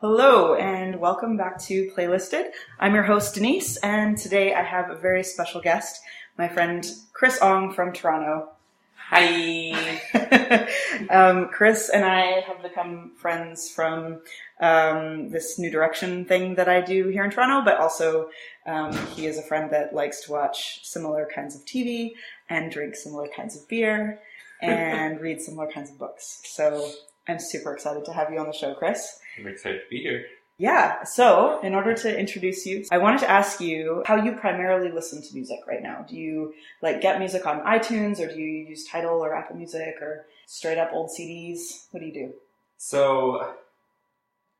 Hello and welcome back to Playlisted. I'm your host Danice, and today I have a very special guest, my friend Chris Ong from Toronto. Hi. um, Chris and I have become friends from um, this New Direction thing that I do here in Toronto, but also um, he is a friend that likes to watch similar kinds of TV and drink similar kinds of beer and read similar kinds of books. So I'm super excited to have you on the show, Chris. I'm excited to be here. Yeah, so in order to introduce you, I wanted to ask you how you primarily listen to music right now. Do you like get music on iTunes or do you use Tidal or Apple Music or straight up old CDs? What do you do? So,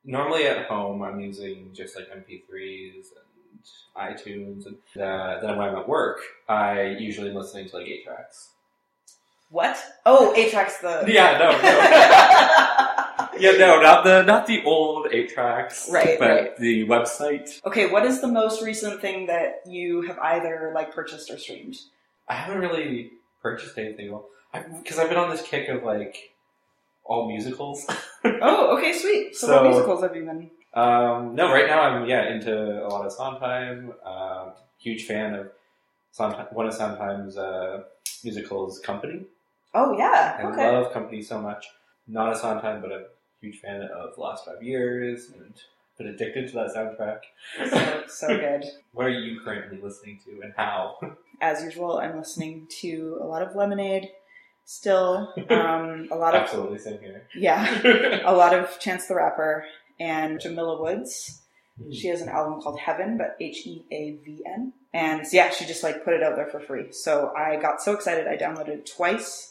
normally at home, I'm using just like MP3s and iTunes, and uh, then when I'm at work, I usually am listening to like eight tracks. What? Oh, eight tracks the. Yeah, no, no. yeah, no, not the not the old eight tracks, Right, But right. the website. okay, what is the most recent thing that you have either like purchased or streamed? I haven't really purchased anything because I've been on this kick of like all musicals. Oh, okay, sweet. So, So- what musicals have you been? Um, no, right now I'm yeah into a lot of Sondheim. Um, huge fan of Sondheim, one of Sondheim's uh, musicals, Company. Oh, yeah, I okay. love Company so much. Not a Sondheim, but a huge fan of Last Five Years, and been addicted to that soundtrack. so, so good. What are you currently listening to, and how? As usual, I'm listening to a lot of Lemonade still. Um, a lot of Absolutely, same here. Yeah, a lot of Chance the Rapper and Jamila Woods. She has an album called Heaven, but H E A V N. And yeah, she just like put it out there for free. So I got so excited, I downloaded it twice.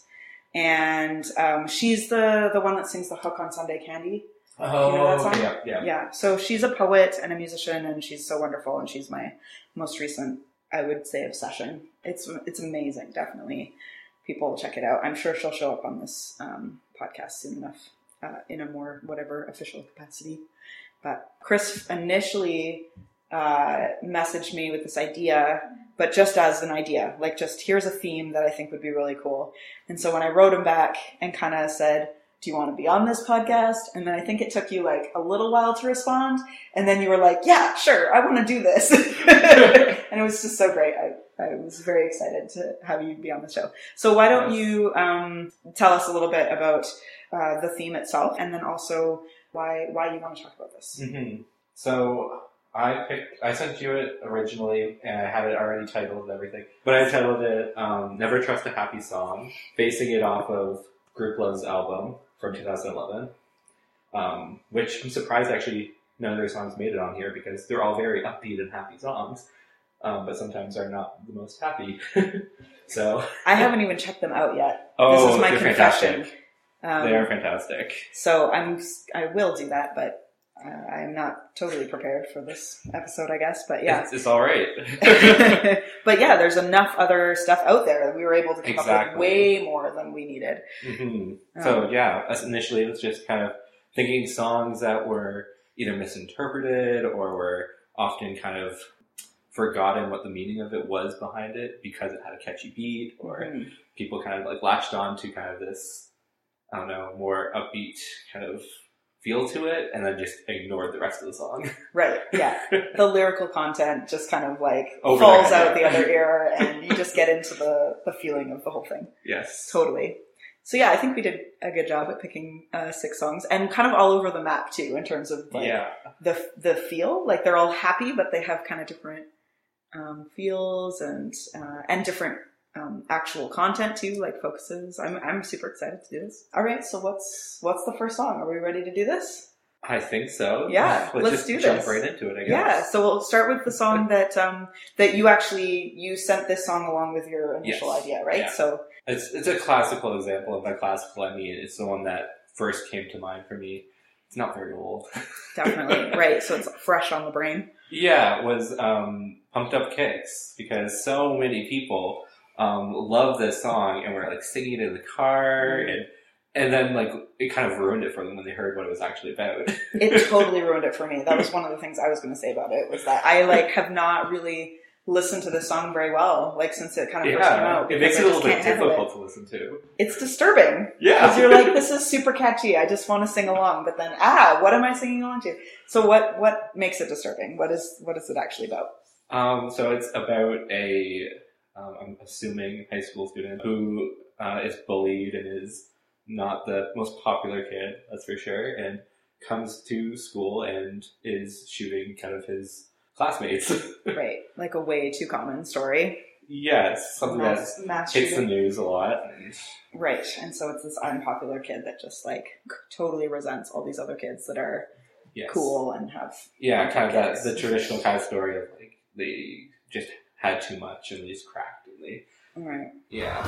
And um, she's the the one that sings the hook on Sunday Candy. oh, You know that song? yeah, yeah. Yeah. So she's a poet and a musician, and she's so wonderful. And she's my most recent, I would say, obsession. It's it's amazing. Definitely, people check it out. I'm sure she'll show up on this um, podcast soon enough, uh, in a more whatever official capacity. But Chris initially uh, messaged me with this idea, but just as an idea, like just here's a theme that I think would be really cool. And so when I wrote him back and kind of said, do you want to be on this podcast? And then I think it took you like a little while to respond. And then you were like, yeah, sure, I want to do this. and it was just so great. I, I was very excited to have you be on the show. So why don't you um, tell us a little bit about uh, the theme itself and then also why, why you want to talk about this? hmm So I picked. I sent you it originally, and I had it already titled and everything. But I titled it um, "Never Trust a Happy Song," basing it off of Grouplove's album from 2011. Um, which I'm surprised actually none of their songs made it on here because they're all very upbeat and happy songs, um, but sometimes are not the most happy. so I haven't even checked them out yet. oh, this is my confession. fantastic. Um, they are fantastic. So I'm I will do that, but uh, I'm not totally prepared for this episode, I guess. But yeah. It's, it's all right. but yeah, there's enough other stuff out there that we were able to come up Exactly. with way more than we needed. hmm Um, So yeah, us- initially it was just kind of thinking songs that were either misinterpreted or were often kind of forgotten what the meaning of it was behind it because it had a catchy beat or Mhm. people kind of like latched on to kind of this I don't know more upbeat kind of feel to it and then just ignored the rest of the song. Right, yeah. the lyrical content just kind of like Over falls out the other ear, and you just get into the the feeling of the whole thing. yes. Totally. So yeah, I think we did a good job at picking uh, six songs, and kind of all over the map too, in terms of like yeah. the the feel. Like they're all happy, but they have kind of different um, feels and uh, and different um, actual content too, like focuses. I'm I'm super excited to do this. All right, so what's what's the first song? Are we ready to do this? I think so. Yeah, let's, let's do jump this. right into it. I guess. Yeah, so we'll start with the song that um, that you actually you sent this song along with your initial Yes. idea, right? Yeah. So It's it's a classical example, and by classical I mean it's the one that first came to mind for me. It's not very old. definitely right. So it's fresh on the brain. yeah, it was um, "Pumped Up Kicks" because so many people um, love this song and were like singing it in the car, and and then like it kind of ruined it for them when they heard what it was actually about. It totally ruined it for me. That was one of the things I was going to say about it was that I like have not really listened to the song very well, like since it kind of first came out. it makes it a little bit difficult it. to listen to. It's disturbing. Yeah, Because you're like, this is super catchy. I just want to sing along, but then, ah, what am I singing along to? So what what makes it disturbing? What is what is it actually about? Um, so it's about a, um, I'm assuming high school student who uh, is bullied and is not the most popular kid, that's for sure, and comes to school and is shooting kind of his classmates. Right, like a way too common story. yes, something that Mass, mass hits the news a lot. Right, and so it's this unpopular kid that just like totally resents all these other kids that are yes. cool and have. Yeah, kind of that the traditional kind of story of like they just had too much and they just cracked and they Right. yeah.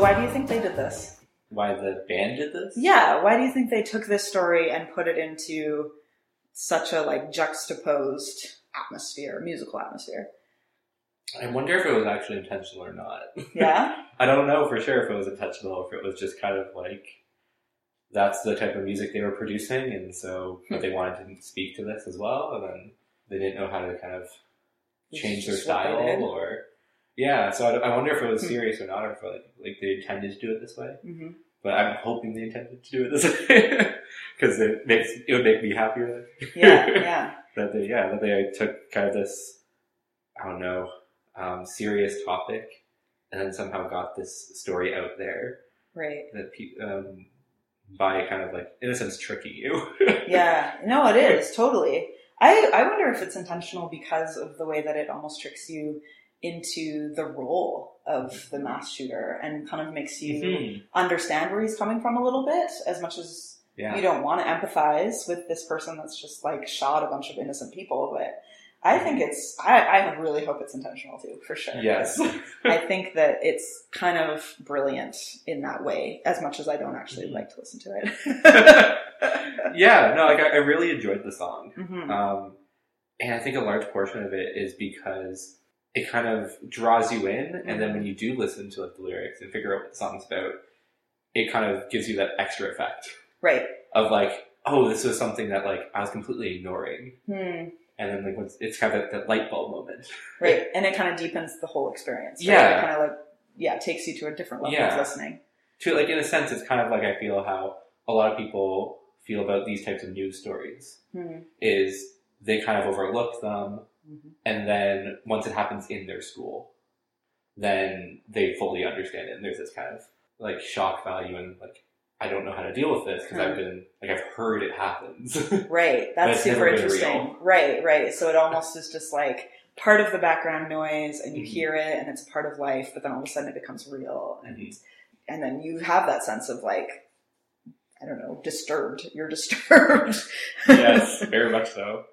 So why do you think they did this? Why the band did this? Yeah, why do you think they took this story and put it into such a like juxtaposed atmosphere, musical atmosphere? I wonder if it was actually intentional or not. Yeah. I don't know for sure if it was intentional, or if it was just kind of like that's the type of music they were producing, and so but hmm. they wanted to speak to this as well, and then they didn't know how to kind of change their Just what they style or yeah. So I, I wonder if it was Hmm. serious or not, or if like like they intended to do it this way. hmm But I'm hoping they intended to do it this way because it makes it would make me happier. Yeah, yeah. that they yeah that they took kind of this I don't know um, serious topic and then somehow got this story out there Right. that pe- um, by kind of like in a sense tricking you. Yeah. No, it is totally. I I wonder if it's intentional because of the way that it almost tricks you into the role of the mass shooter and kind of makes you Mhm. understand where he's coming from a little bit as much as Yeah. you don't want to empathize with this person that's just like shot a bunch of innocent people but i think it's i, I really hope it's intentional too for sure Yes. i think that it's kind of brilliant in that way as much as i don't actually Mhm. like to listen to it yeah. No, like I, I really enjoyed the song. Mhm. Um, and I think a large portion of it is because it kind of draws you in, and then when you do listen to like the lyrics and figure out what the song's about, it kind of gives you that extra effect right of like, oh, this was something that like I was completely ignoring, hmm. and then like once it's kind of that, that light bulb moment. right and it kind of deepens the whole experience right? Yeah. it kind of like yeah takes you to a different level Yeah. of listening To like in a sense, it's kind of like I feel how a lot of people feel about these types of news stories hmm. is they kind of overlook them Mhm. and then once it happens in their school, then they fully understand it. And there's this kind of like shock value and like I don't know how to deal with this because I've been like I've heard it happens. Right. That's super interesting. Right, right. So it almost is just like part of the background noise and you Mhm. hear it and it's part of life, but then all of a sudden it becomes real and Mhm. and then you have that sense of like I don't know, disturbed. You're disturbed. yes, very much so.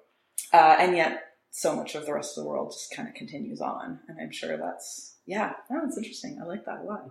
Uh, and yet so much of the rest of the world just kind of continues on. And I'm sure that's yeah, no, it's interesting. I like that a lot.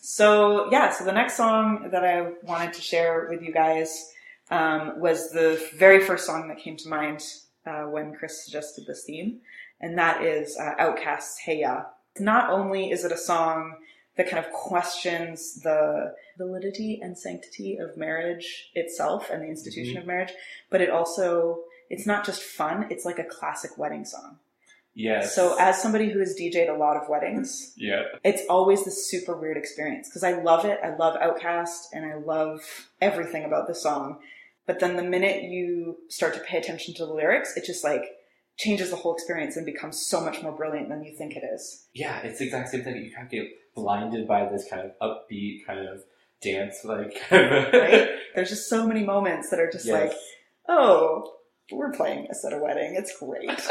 So yeah, so the next song that I wanted to share with you guys um, was the very first song that came to mind uh, when Chris suggested this theme, and that is uh, Outkast's "Hey Ya." Not only is it a song that kind of questions the validity and sanctity of marriage itself and the institution Mhm. of marriage, but it also it's not just fun; it's like a classic wedding song. Yes. So, as somebody who has DJ'd a lot of weddings, yeah, it's always this super weird experience because I love it. I love Outkast and I love everything about the song. But then the minute you start to pay attention to the lyrics, it just like changes the whole experience and becomes so much more brilliant than you think it is. yeah, it's the exact same thing. You kind of get blinded by this kind of upbeat kind of dance, like Right? There's just so many moments that are just Yes. like, oh, we're playing this at a wedding. It's great.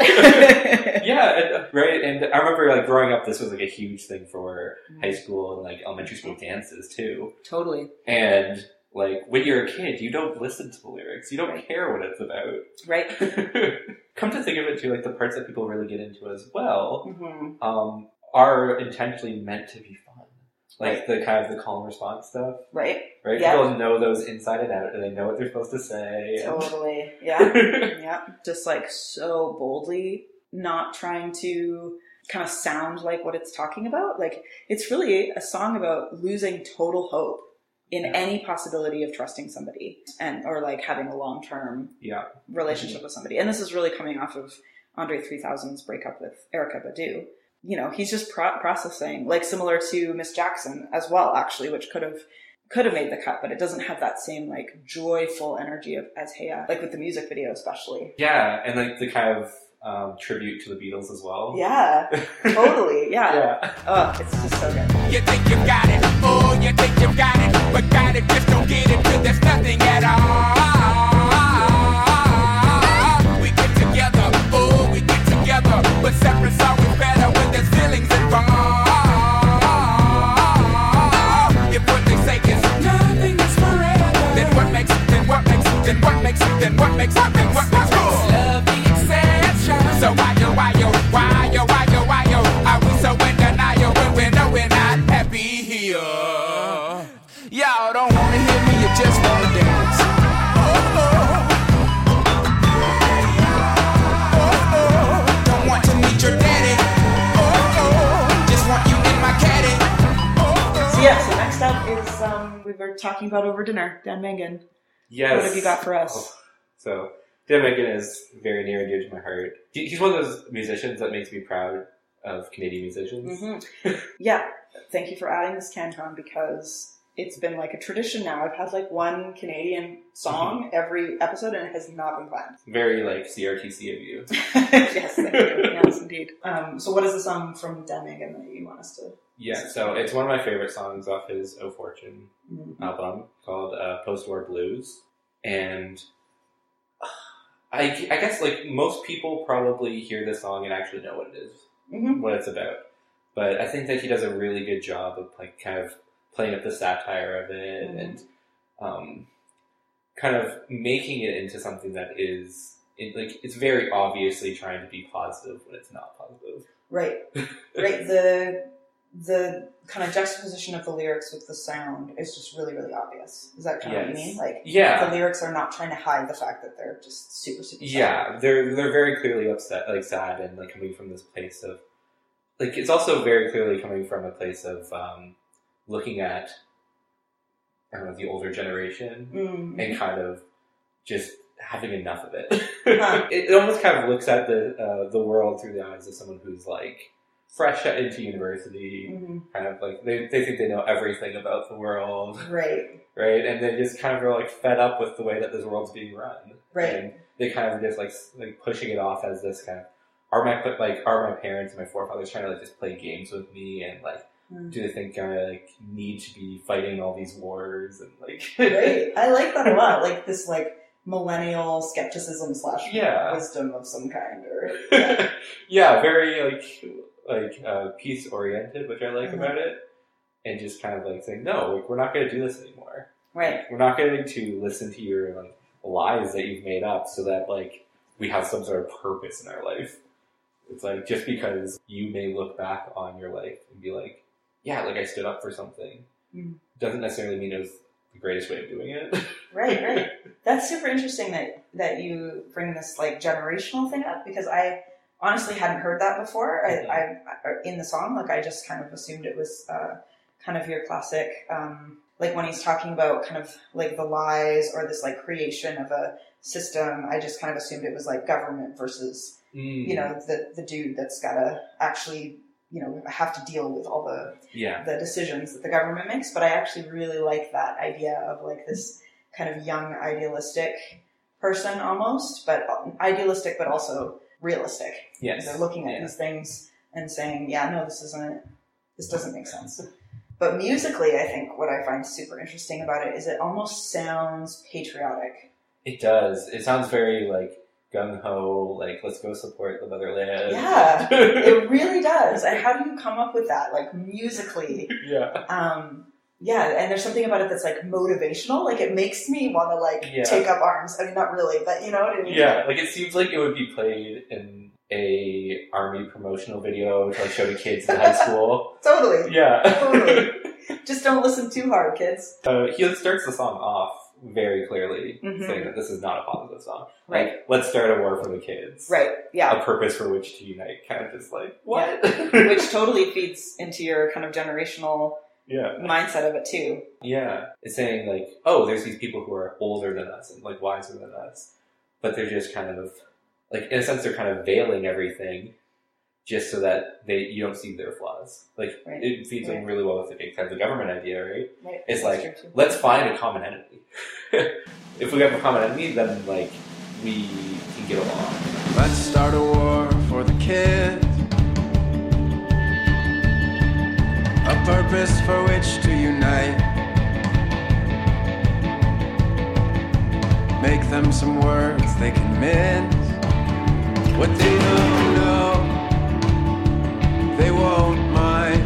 yeah, and, uh, right. And I remember like growing up, this was like a huge thing for high school and like elementary school dances too. totally. And like when you're a kid, you don't listen to the lyrics. You don't care what it's about. Right. Come to think of it too, like the parts that people really get into as well hmm um, are intentionally meant to be fun. Like the kind of the call and response stuff, Right. right? Yeah. People know those inside and out, and they know what they're supposed to say. and- Totally. Yeah. yeah. Just like so boldly, not trying to kind of sound like what it's talking about. Like it's really a song about losing total hope in Yeah. any possibility of trusting somebody and or like having a long term yeah, relationship with somebody. And this is really coming off of Andre 3000's breakup with Erykah Badu. You know, he's just pro- processing, like similar to Miss Jackson as well, actually, which could have could have made the cut, but it doesn't have that same like joyful energy of as Hey Ya, like with the music video especially. yeah, and like the kind of um, tribute to the Beatles as well. Yeah, totally. Yeah. yeah. Oh, it's just so good. You think you got it, oh, you think you got it, but got it, just don't get it there's nothing at all. Makes, then what makes, makes, what makes love the exception? So why yo, why yo, why yo, why yo, why yo, are we so in denial when we know we're not happy here? Y'all don't wanna hear me, you just wanna dance. Oh, oh. Don't want to meet your daddy. Just want you in my caddy. So yeah. So next up is um, we were talking about over dinner, Dan Mangan. Yes. What have you got for us? Oh, so, Dan Mangan is very near and dear to my heart. He's one of those musicians that makes me proud of Canadian musicians. hmm yeah, thank you for adding this CanCon because it's been like a tradition now. I've had like one Canadian song every episode and it has not been planned. Very like CRTC of you. yes, thank you. Yes, indeed. Um, so, what is the song from Dan Mangan that you want us to? Yeah, so it's one of my favorite songs off his O Fortune Mhm. album called uh, Post War Blues. And I, I guess like most people probably hear this song and actually know what it is, Mhm. what it's about. But I think that he does a really good job of like kind of playing up the satire of it Mhm. and um, kind of making it into something that is it, like it's very obviously trying to be positive when it's not positive. Right, right. The the kind of juxtaposition of the lyrics with the sound is just really, really obvious. Is that kind of what you mean? Like Yeah, the lyrics are not trying to hide the fact that they're just super, super. sad. Yeah, they're they're very clearly upset, like sad, and like coming from this place of like it's also very clearly coming from a place of um, looking at I don't know the older generation Mm. and kind of just having enough of it. It, it almost kind of looks at the uh, the world through the eyes of someone who's like fresh into university, Mhm. kind of like they they think they know everything about the world, Right, right? And they just kind of are like fed up with the way that this world's being run right. and they kind of just like like pushing it off as this kind of are my like are my parents and my forefathers trying to like just play games with me and like Mm. do they think I like need to be fighting all these wars and like Right. I like that a lot. Like this, like millennial skepticism slash Yeah. wisdom of some kind, or yeah. very like like uh, peace oriented, which I like Mhm. about it, and just kind of like saying no, like we're not going to do this anymore. right. We're not going to listen to your like lies that you've made up so that like we have some sort of purpose in our life. It's like just because you may look back on your life and be like, yeah, like I stood up for something, Mhm. doesn't necessarily mean it was the greatest way of doing it. Right, right. That's super interesting that that you bring this like generational thing up because I honestly hadn't heard that before. I, I, I in the song, like I just kind of assumed it was uh, kind of your classic, um, like when he's talking about kind of like the lies or this like creation of a system. I just kind of assumed it was like government versus Mm. you know the the dude that's got to actually you know have to deal with all the yeah, the decisions that the government makes, but I actually really like that idea of like this kind of young idealistic person almost, but idealistic but also realistic. Yes, They're looking at yeah. these things and saying, yeah, no, this isn't, this doesn't make sense. But musically, I think what I find super interesting about it is it almost sounds patriotic. It does. It sounds very like gung ho, like let's go support the motherland. Yeah, it really does. And how do you come up with that, like musically? yeah. Um, yeah, and there's something about it that's like motivational. Like it makes me want to like Yeah. take up arms. I mean, not really, but you know what I mean. Yeah, like it seems like it would be played in a army promotional video to like show to kids in high school. totally. Yeah. Totally. Just don't listen too hard, kids. uh, he starts the song off very clearly, Mhm. saying that this is not a positive song. Right. Like, let's start a war for the kids. Right. Yeah. A purpose for which to unite. Kind of just like what? Which totally feeds into your kind of generational yeah. mindset of it too. Yeah. It's saying like, oh, there's these people who are older than us and like wiser than us, but they're just kind of like in a sense they're kind of veiling everything just so that they you don't see their flaws. Like Right. it feeds in really well with the big kind of the government idea, right? Right. It's That's like let's find a common enemy. if we have a common enemy, then like we can get along. Let's start a war for the kids. A purpose for which to unite. Make them some words they can mince. What they don't know, they won't mind.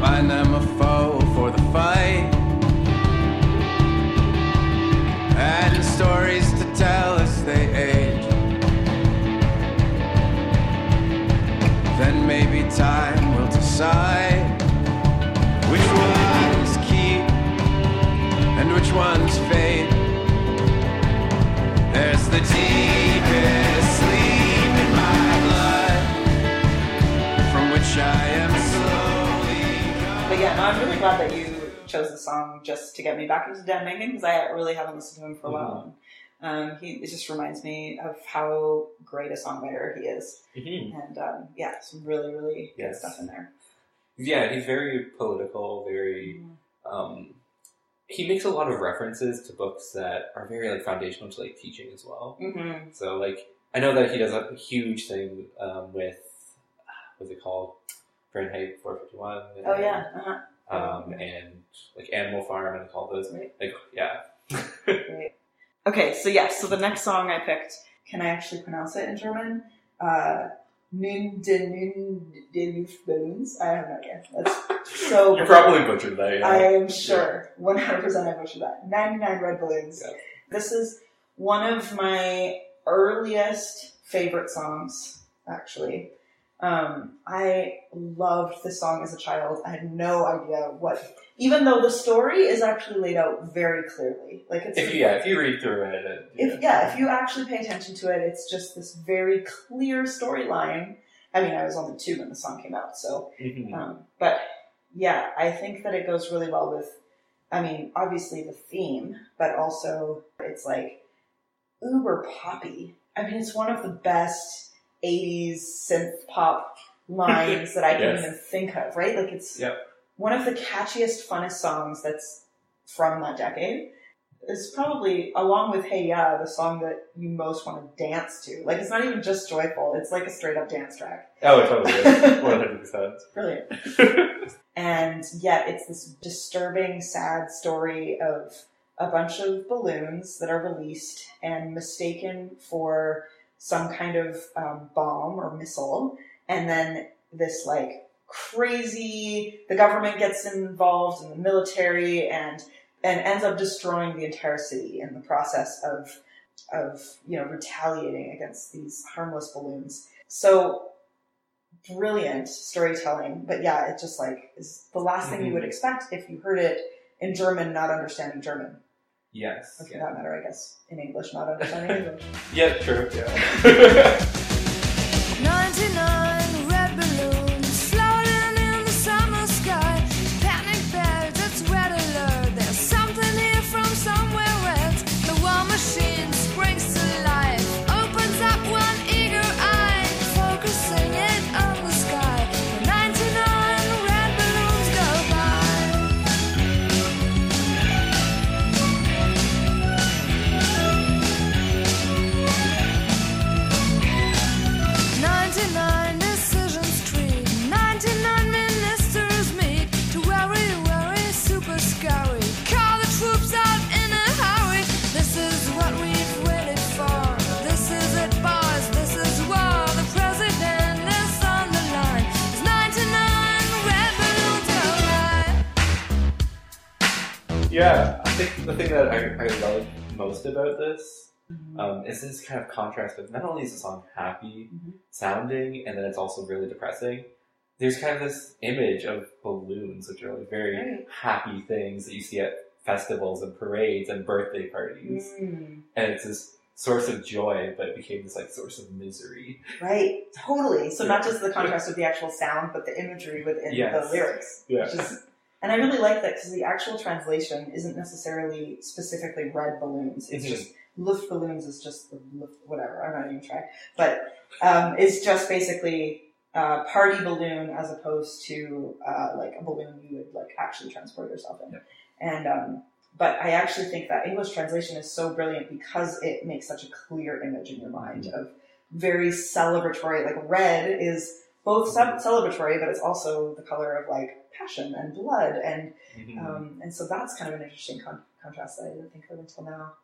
Find them a foe for the fight. and stories to tell as they age. Then maybe time will decide which ones keep and which ones fade. But yeah, no, I'm really glad that you chose the song just to get me back into Dan Mangan because I really haven't listened to him for a while. Um, he it just reminds me of how great a songwriter he is, and um, yeah, some really really good stuff in there. Yeah, he's very political, very um he makes a lot of references to books that are very like foundational to like teaching as well. Mm-hmm. So like I know that he does a huge thing um, with what's it called Fahrenheit 451. and, Oh yeah, uh-huh. um, and like Animal Farm and all those. Right. Like yeah. Okay, so yes, so the next song I picked, can I actually pronounce it in German? Uh, Nun de Nun de Luftballons. I have no idea. That's so. you probably butchered that. Yeah. I am sure, 100% I butchered that. 99 red balloons. Yeah. This is one of my earliest favorite songs, actually. Um, I loved this song as a child. I had no idea what, even though the story is actually laid out very clearly. Like it's if you yeah, if you read through it, it if yeah, if you actually pay attention to it, it's just this very clear storyline. I mean, I was only two when the song came out, so Mhm. um, but yeah, I think that it goes really well with, I mean, obviously the theme, but also it's like uber poppy. I mean, it's one of the best 80s synth pop lines that I can Yes. even think of, right? Like it's Yep. one of the catchiest, funnest songs that's from that decade. Is probably, along with Hey Ya, the song that you most want to dance to. Like, it's not even just joyful, it's like a straight up dance track. Oh, it totally is. One hundred percent. Brilliant. and yet it's this disturbing, sad story of a bunch of balloons that are released and mistaken for some kind of um, bomb or missile, and then this like crazy the government gets involved in the military and and ends up destroying the entire city in the process of of you know retaliating against these harmless balloons so brilliant storytelling but yeah it just like is the last thing you Mhm. would expect if you heard it in german not understanding german Yes. or for Yeah. that matter i guess in english not understanding english yeah. True. Yeah. Yeah, I think the thing that I, I love most about this Mm-hmm. um, is this kind of contrast of not only is the song happy Mhm. sounding, and then it's also really depressing. There's kind of this image of balloons, which are like very Right. happy things that you see at festivals and parades and birthday parties, Mm, and it's this source of joy, but it became this like source of misery. right, totally. So not just the contrast with the actual sound, but the imagery within Yes. the lyrics. Yeah. Which is, and I really like that because the actual translation isn't necessarily specifically red balloons. It's Mhm. just Luft balloons is just Luft, whatever. I'm not even trying, but um, it's just basically uh, party balloon as opposed to uh, like a balloon you would like actually transport yourself in. Yeah. And um, but I actually think that English translation is so brilliant because it makes such a clear image in your mind Mhm. of very celebratory. Like red is both ce- celebratory, but it's also the color of like passion and blood, and Mhm. um, and so that's kind of an interesting con- contrast that I didn't think of until now.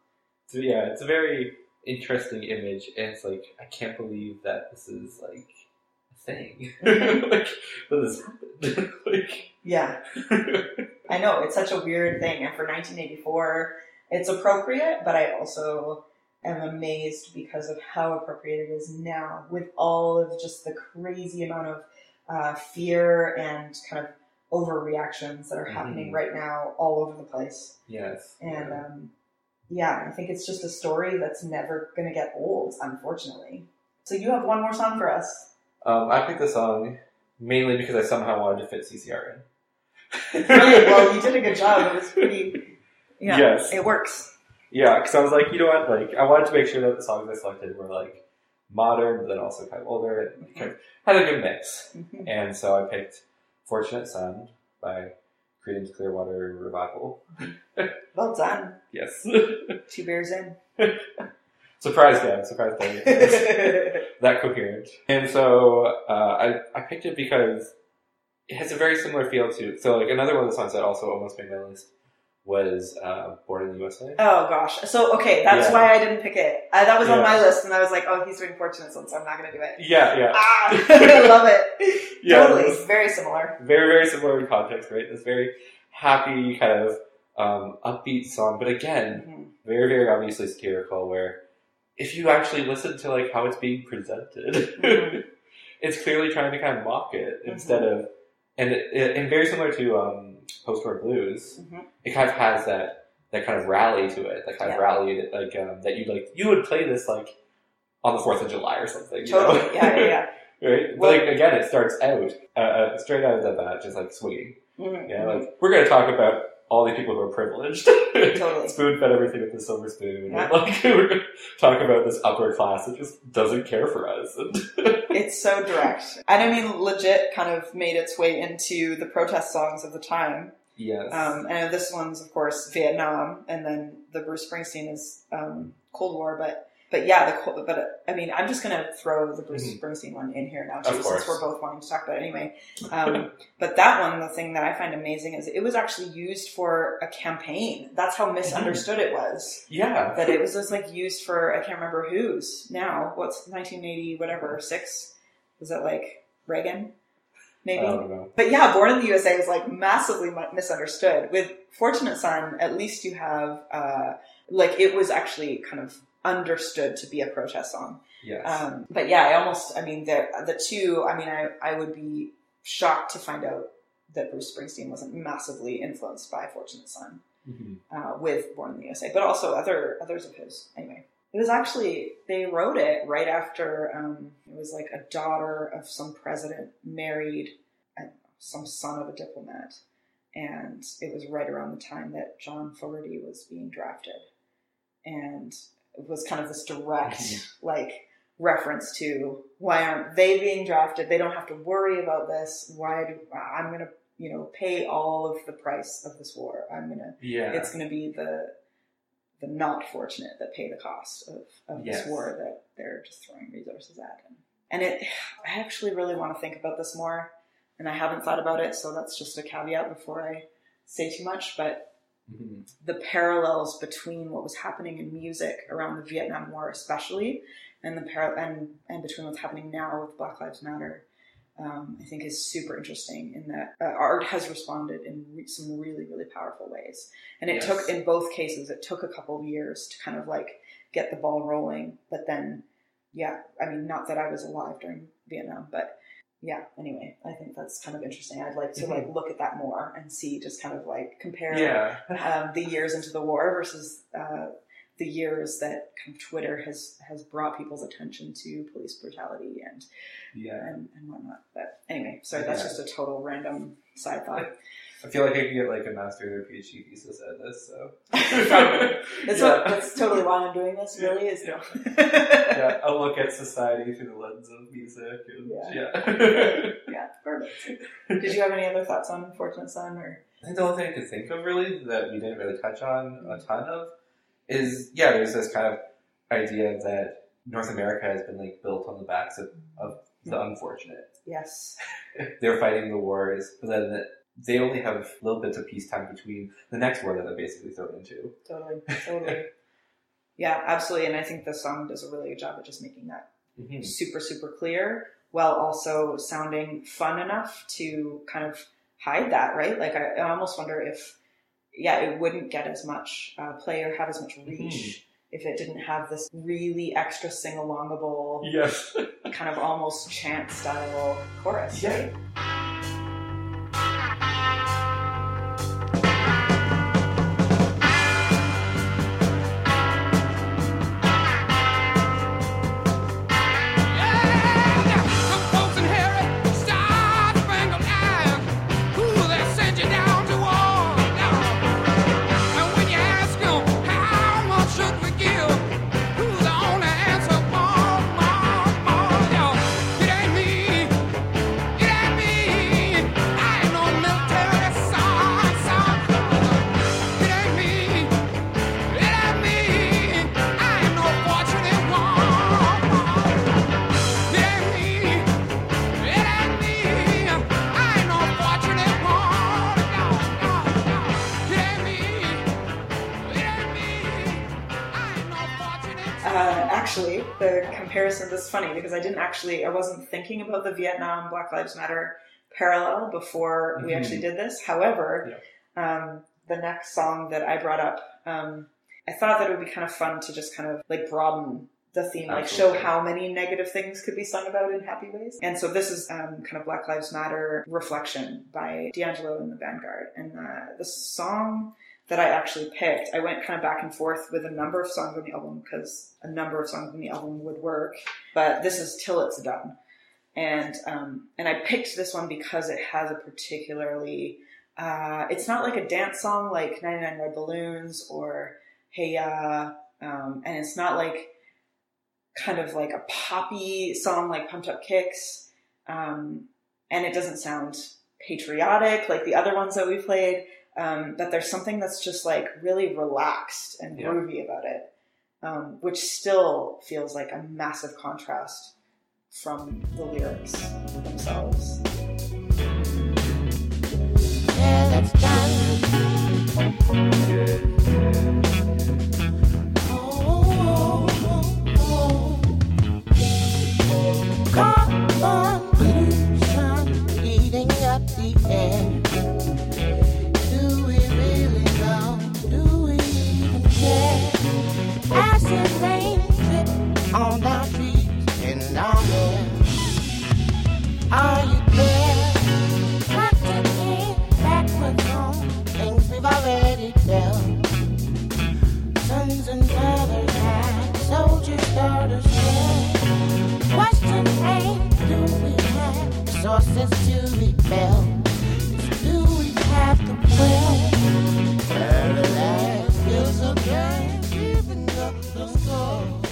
So yeah, it's a very interesting image, and it's like I can't believe that this is like a thing. Mhm. like this happened. like Yeah, I know it's such a weird thing, and for 1984, it's appropriate, but I also am amazed because of how appropriate it is now, with all of just the crazy amount of uh, fear and kind of overreactions that are happening Mhm. right now all over the place. yes, And yeah. um, yeah, I think it's just a story that's never going to get old, unfortunately. So you have one more song for us. um, I picked the song mainly because I somehow wanted to fit CCR in. Brilliant. well, you did a good job. It was pretty. Yeah, Yes. it works. Yeah, because I was like, you know what, like I wanted to make sure that the songs I selected were like modern, but then also kind of older, and kind of had a good mix. Mhm. And so I picked "Fortunate Son" by Creedence Clearwater Revival. Well done. Yes, Two bears in. surprise them, surprise them. that coherent. And so uh, I I picked it because it has a very similar feel to. So like another one of the songs that also almost made my list was uh, "Born in the USA." Oh gosh. So okay, that's Yeah. why I didn't pick it. Uh, that was on my list, and I was like, oh, he's doing Fortunate Son, so I'm not going to do it. Yeah, yeah, Ah, I love it. Yeah, totally. it's- Very similar. very very similar in context, right? This very happy kind of um, upbeat song, but again, Mhm. very very obviously satirical. Where if you actually listen to like how it's being presented, Mhm. it's clearly trying to kind of mock it Mm-hmm. instead of, and it, and very similar to um, post-war blues, Mhm. it kind of has that that kind of rally to it, that kind of Yeah. rally like um, that you like you would play this like on the Fourth of July or something, you Totally. know? Yeah, yeah, yeah. right? Well- like again, it starts out uh, uh, straight out of the bat, just like swinging. Mhm. Yeah, like we're gonna talk about all these people who are privileged, Totally. spoon fed everything with the silver spoon. Yeah. And, like we're gonna talk about this upper class that just doesn't care for us. It's so direct. And I mean, legit kind of made its way into the protest songs of the time. yes, Um, and this one's, of course, Vietnam, and then the Bruce Springsteen is um, Cold War. But but yeah, the but I mean, I'm just gonna throw the Bruce Mhm. Springsteen one in here now too, since we're both wanting to talk about it anyway. Um, but that one, the thing that I find amazing is it was actually used for a campaign. That's how misunderstood it was. yeah, That it was just like used for I can't remember whose now. What's 1980 whatever six? Was it like Reagan? Maybe. I don't know. But yeah, Born in the USA was like massively misunderstood. With Fortunate Son, at least you have uh, like it was actually kind of understood to be a protest song. Yes, Um, but yeah, I almost, I mean, the the two. I mean, I I would be shocked to find out that Bruce Springsteen wasn't massively influenced by Fortunate Son Mhm. uh, with Born in the USA, but also other others of his. Anyway, it was actually they wrote it right after um, it was like a daughter of some president married know, some son of a diplomat, and it was right around the time that John Fogerty was being drafted, and was kind of this direct Mhm. like reference to why aren't they being drafted? They don't have to worry about this. Why do I'm gonna you know pay all of the price of this war? I'm gonna yeah, it's going to be the the not fortunate that pay the cost of, of Yes. this war that they're just throwing resources at. And, and it, I actually really want to think about this more, and I haven't thought about it, so that's just a caveat before I say too much. But The parallels between what was happening in music around the Vietnam War, especially, and the par- and and between what's happening now with Black Lives Matter, um, I think is super interesting in that uh, art has responded in re- some really, really powerful ways. And it Yes. took, in both cases, it took a couple of years to kind of like get the ball rolling. But then, yeah, I mean, not that I was alive during Vietnam, but yeah, anyway, I think that's kind of interesting. I'd like to like look at that more and see just kind of like compare Yeah. um, the years into the war versus uh, the years that kind of Twitter has has brought people's attention to police brutality and Yeah. and, and whatnot. But anyway, sorry, that's Yeah. just a total random side thought. I feel like I could get like a master's or PhD thesis of this, so. That's, yeah. what, that's totally why I'm doing this. Really, is Yeah. yeah. I'll look at society through the lens of music. And, Yeah. yeah. yeah, perfect. Did you have any other thoughts on Fortunate Son or? I think the only thing I could think of really that we didn't really touch on a mm-hmm. ton of is yeah, there's this kind of idea that North America has been like built on the backs of, of the mm-hmm. unfortunate. Yes. They're fighting the wars, but then they only have little bits of peacetime between the next war that they're basically thrown into. Totally. Totally. yeah, absolutely. And I think the song does a really good job of just making that Mm-hmm. super super clear while also sounding fun enough to kind of hide that right like i, I almost wonder if yeah it wouldn't get as much uh, play or have as much reach if it didn't have this really extra sing-alongable Yes. kind of almost chant style chorus Yeah. right comparison is funny because i didn't actually i wasn't thinking about the vietnam black lives matter parallel before we Mhm. actually did this however um, the next song that I brought up, um, I thought that it would be kind of fun to just kind of like broaden the theme, like show how many negative things could be sung about in happy ways. And so this is um, kind of Black Lives Matter reflection by D'Angelo and the Vanguard. And uh, the song that I actually picked, I went kind of back and forth with a number of songs on the album because a number of songs on the album would work. But this is Till It's Done. And um, and I picked this one because it has a particularly uh, it's not like a dance song like 99 Red Balloons or Hey Ya, um, and it's not like kind of like a poppy song like Pumped Up Kicks, um, and it doesn't sound patriotic like the other ones that we played. Um, but there's something that's just like really relaxed and Yeah. groovy about it, um, which still feels like a massive contrast from the lyrics themselves. Eating have resources to rebel? Do we have the will? Paralyzed feels so blind, giving up the soul.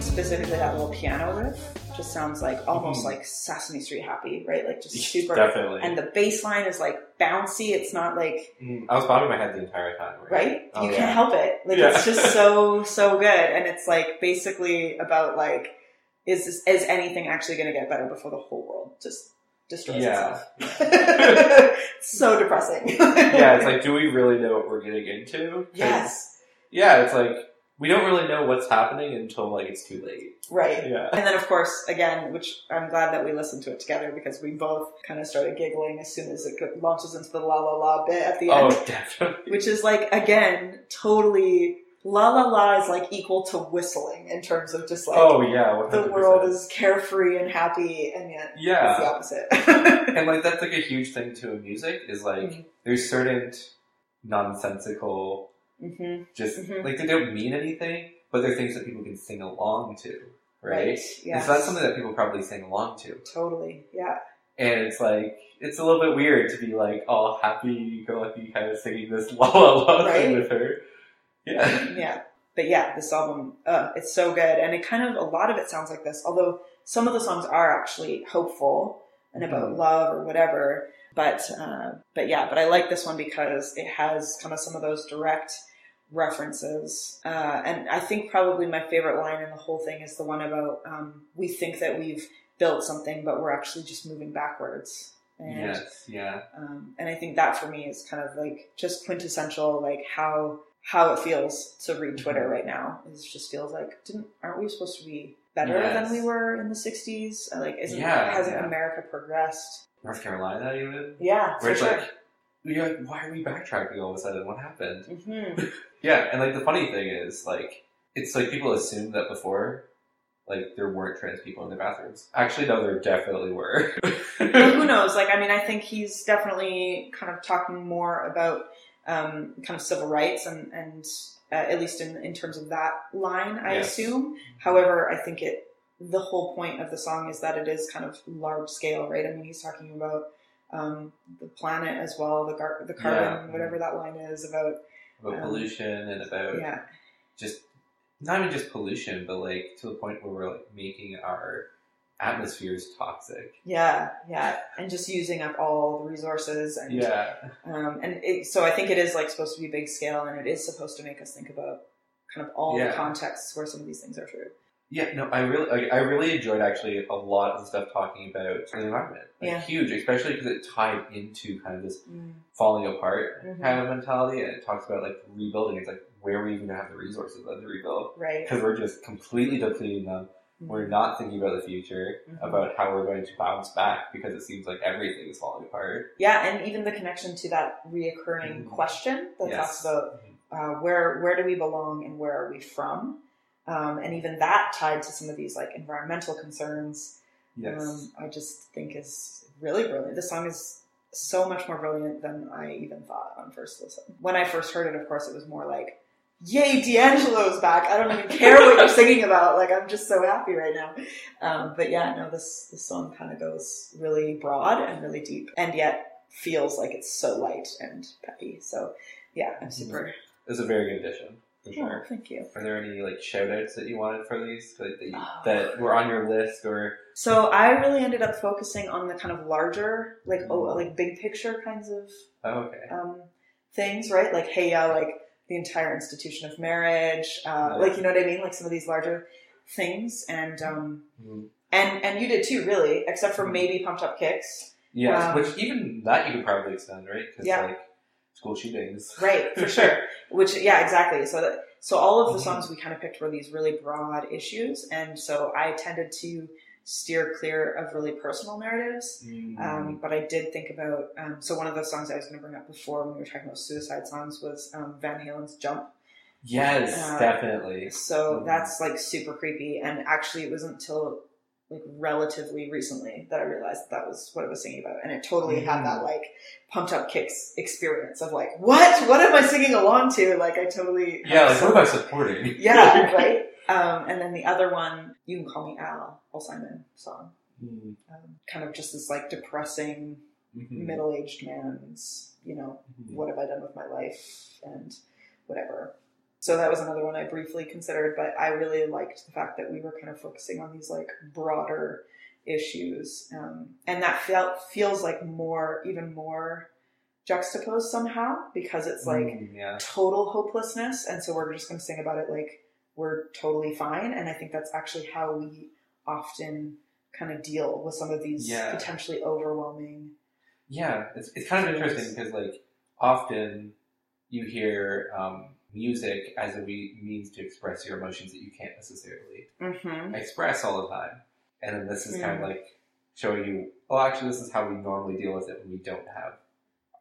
Specifically that little piano riff just sounds like almost like Sesame Street happy, right? Like just super. Definitely. And the bass line is like bouncy. It's not like Mm, I was bobbing my head the entire time. right. Oh, you yeah. can't help it. Like Yeah. it's just so so good, and it's like basically about like is this, is anything actually going to get better before the whole world just destroys Yeah. itself? so depressing. yeah, it's like, do we really know what we're getting into? yes, Yeah, it's like we don't really know what's happening until like it's too late. Right. Yeah. And then, of course, again, which I'm glad that we listened to it together because we both kind of started giggling as soon as it launches into the la la la bit at the oh, end, Oh, definitely. which is like, again, totally la la la is like equal to whistling in terms of just like Oh yeah, 100%. the world is carefree and happy, and yet yeah, it's the opposite. and like that's like a huge thing to a music is like Mhm. there's certain nonsensical, hmm just Mhm. like they don't mean anything, but they're things that people can sing along to, right? Right. Yeah. So that's something that people probably sing along to. Totally. Yeah. And it's like it's a little bit weird to be like all happy go lucky kind of singing this la la la thing with her. Yeah. yeah but yeah this album uh, it's so good and it kind of a lot of it sounds like this although some of the songs are actually hopeful and about Mhm. love or whatever but uh, but yeah but i like this one because it has kind of some of those direct references uh, and i think probably my favorite line in the whole thing is the one about um, we think that we've built something but we're actually just moving backwards and Yes, yeah. um, and I think that for me is kind of like just quintessential, like how how it feels to read Twitter Mm-hmm. right now. It just feels like didn't aren't we supposed to be better Yes. than we were in the '60s? Uh, Like, isn't Yeah, hasn't yeah. America progressed? North Carolina even. Yeah, Where for it's sure. like you're like, why are we backtracking all of a sudden? What happened? hmm Yeah, and like the funny thing is, like, it's like people assumed that before, like, there weren't trans people in the bathrooms. Actually, no, there definitely were. But who knows? Like, I mean, I think he's definitely kind of talking more about um, kind of civil rights and and uh, at least in in terms of that line, I Yes. assume. However, I think it the whole point of the song is that it is kind of large scale, right? I mean, he's talking about um, the planet as well, the gar- the carbon, Yeah. whatever that line is about. about Um, pollution and about Yeah, just not even just pollution, but like to the point where we're like making our atmospheres toxic. yeah, yeah, and just using up all the resources and Yeah, Um, and it, so I think it is like supposed to be big scale, and it is supposed to make us think about kind of all Yeah. the contexts where some of these things are true. yeah. No, I really, like, I really enjoyed actually a lot of the stuff talking about the environment. Like, Yeah. huge, especially because it tied into kind of this falling apart Mhm. kind of mentality, and it talks about like rebuilding. It's like where are we even gonna have the resources to rebuild? Right. Because we're just completely depleting them. We're not thinking about the future, Mhm. about how we're going to bounce back because it seems like everything is falling apart. Yeah, and even the connection to that reoccurring Mhm. question that Yes. talks about uh, where where do we belong and where are we from, um, and even that tied to some of these like environmental concerns. Yes. Um, I just think is really brilliant. The song is so much more brilliant than I even thought on first listen. When I first heard it, of course, it was more like, "Yay, D'Angelo's back! I don't even care what you're singing about. Like, I'm just so happy right now." Um, but yeah, no, this this song kind of goes really broad and really deep, and yet feels like it's so light and peppy. So yeah, I'm super. It's a very good addition, for Oh, thank you. Are there any like shout outs that you wanted for these like, that, you, Oh. that were on your list or So I really ended up focusing on the kind of larger, like oh, like big picture kinds of oh, okay. um, things, right? Like, hey, yeah, like the entire institution of marriage, uh, Yeah. like you know what I mean? Like some of these larger things, and um, Mhm. and and you did too, really, except for maybe pumped up kicks, Yes, Um, which even that you could probably extend, right? Because Yeah. like school shootings. right? For sure. Which, yeah, exactly. So that so all of the Mhm. songs we kind of picked were these really broad issues, and so I tended to steer clear of really personal narratives. Mm. Um, but I did think about um, so one of the songs I was going to bring up before when we were talking about suicide songs was um, Van Halen's "Jump." yes, uh, definitely. So Mhm. that's like super creepy. And actually, it wasn't until like relatively recently that I realized that, that was what it was singing about, and it totally had Mhm. that like pumped up kicks experience of like, what? What am I singing along to? Like, I totally Yeah, like what am I supporting? yeah, right. Um, and then the other one, "You Can Call Me Al," Paul Simon song, Mm, um, kind of just this like depressing mhm, middle aged man's, you know, mhm. what have I done with my life and whatever. So that was another one I briefly considered, but I really liked the fact that we were kind of focusing on these like broader issues, um, and that felt feels like more, even more juxtaposed somehow because it's like Mm, yeah. total hopelessness, and so we're just going to sing about it like we're totally fine. And I think that's actually how we often kind of deal with some of these Yeah. potentially overwhelming. Yeah, it's, it's kind of interesting because like often you hear um, music as a means to express your emotions that you can't necessarily Mm-hmm. express all the time. And then this is kind Mm. of like showing you, well, actually, this is how we normally deal with it when we don't have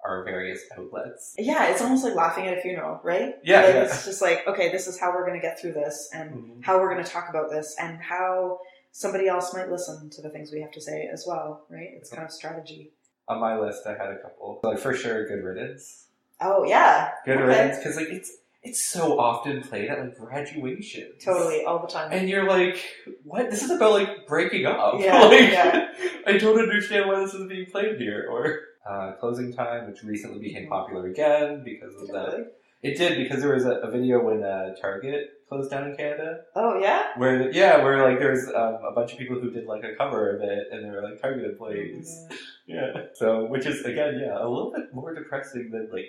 our various outlets. Yeah, it's almost like laughing at a funeral, right? Yeah, Like, yeah. It's just like, okay, this is how we're going to get through this, and Mhm. how we're going to talk about this, and how somebody else might listen to the things we have to say as well, right? It's kind of strategy. On my list, I had a couple. Like for sure, Good Riddance. Oh yeah, Good Okay. Riddance, because like it's it's so often played at like graduation. totally, all the time. And you're like, what? This is about like breaking up. Yeah, like, yeah. I don't understand why this is being played here. Or uh, Closing Time, which recently became popular again because of that. It did because there was a, a video when uh, Target closed down in Canada, Oh yeah. where yeah, where like there's um, a bunch of people who did like a cover of it, and they were like Target employees. Yeah. So, which is again, yeah, a little bit more depressing than like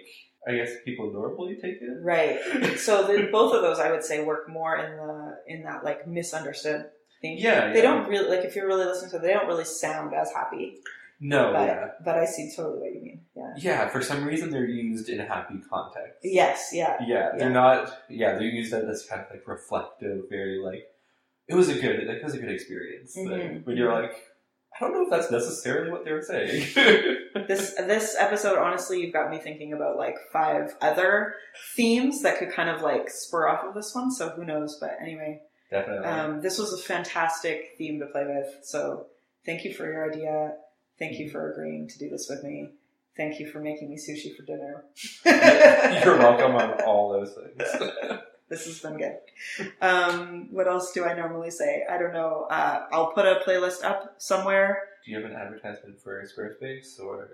I guess people normally take it. Right. So the, both of those, I would say, work more in the in that like misunderstood thing. Yeah, They yeah. don't really like if you're really listening to it, they don't really sound as happy. No, but yeah, but I see totally what you mean. Yeah. yeah. For some reason, they're used in a happy context. Yes. Yeah. Yeah, they're Yeah. not. Yeah, they're used as this kind of like reflective, very like it was a good, like, it was a good experience. thing. Mhm. When you're like, I don't know if that's necessarily what they were saying. This this episode, honestly, you've got me thinking about like five other themes that could kind of like spur off of this one. So who knows? But anyway, Definitely. um, this was a fantastic theme to play with. So thank you for your idea. Thank you for agreeing to do this with me. Thank you for making me sushi for dinner. You're welcome on all those things. This has been good. Um, what else do I normally say? I don't know. Uh, I'll put a playlist up somewhere. Do you have an advertisement for Squarespace or?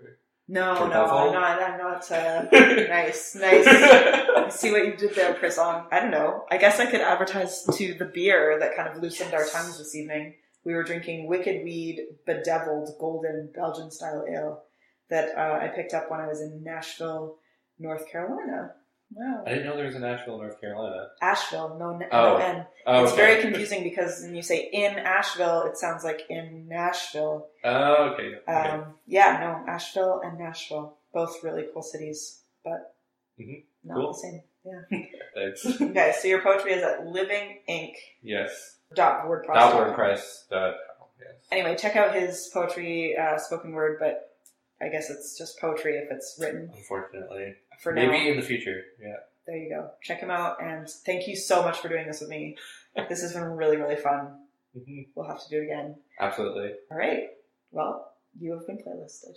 No, For no, Bevel? I'm not. I'm not. Uh, nice, nice. See what you did there, Chris. On I don't know. I guess I could advertise to the beer that kind of loosened our tongues this evening. We were drinking Wicked Weed Bedeviled Golden Belgian style ale that uh, I picked up when I was in Nashville, North Carolina. Wow, I didn't know there was a Nashville, North Carolina. Asheville, no, n- Oh. N. Oh, it's okay. very confusing because when you say in Asheville, it sounds like in Nashville. Oh, okay. okay. Um, yeah, no, Asheville and Nashville, both really cool cities, but Mhm. not Cool. the same. Yeah. Thanks. okay, so your poetry is at Living Ink. yes. Dot WordPress. Dot WordPress. Dot. Yes. Anyway, check out his poetry, uh, spoken word, but I guess it's just poetry if it's written Unfortunately. for Maybe now. in the future. Yeah. There you go. Check him out, and thank you so much for doing this with me. This has been really, really fun. Mhm. We'll have to do it again. Absolutely. All right. Well, you have been playlisted.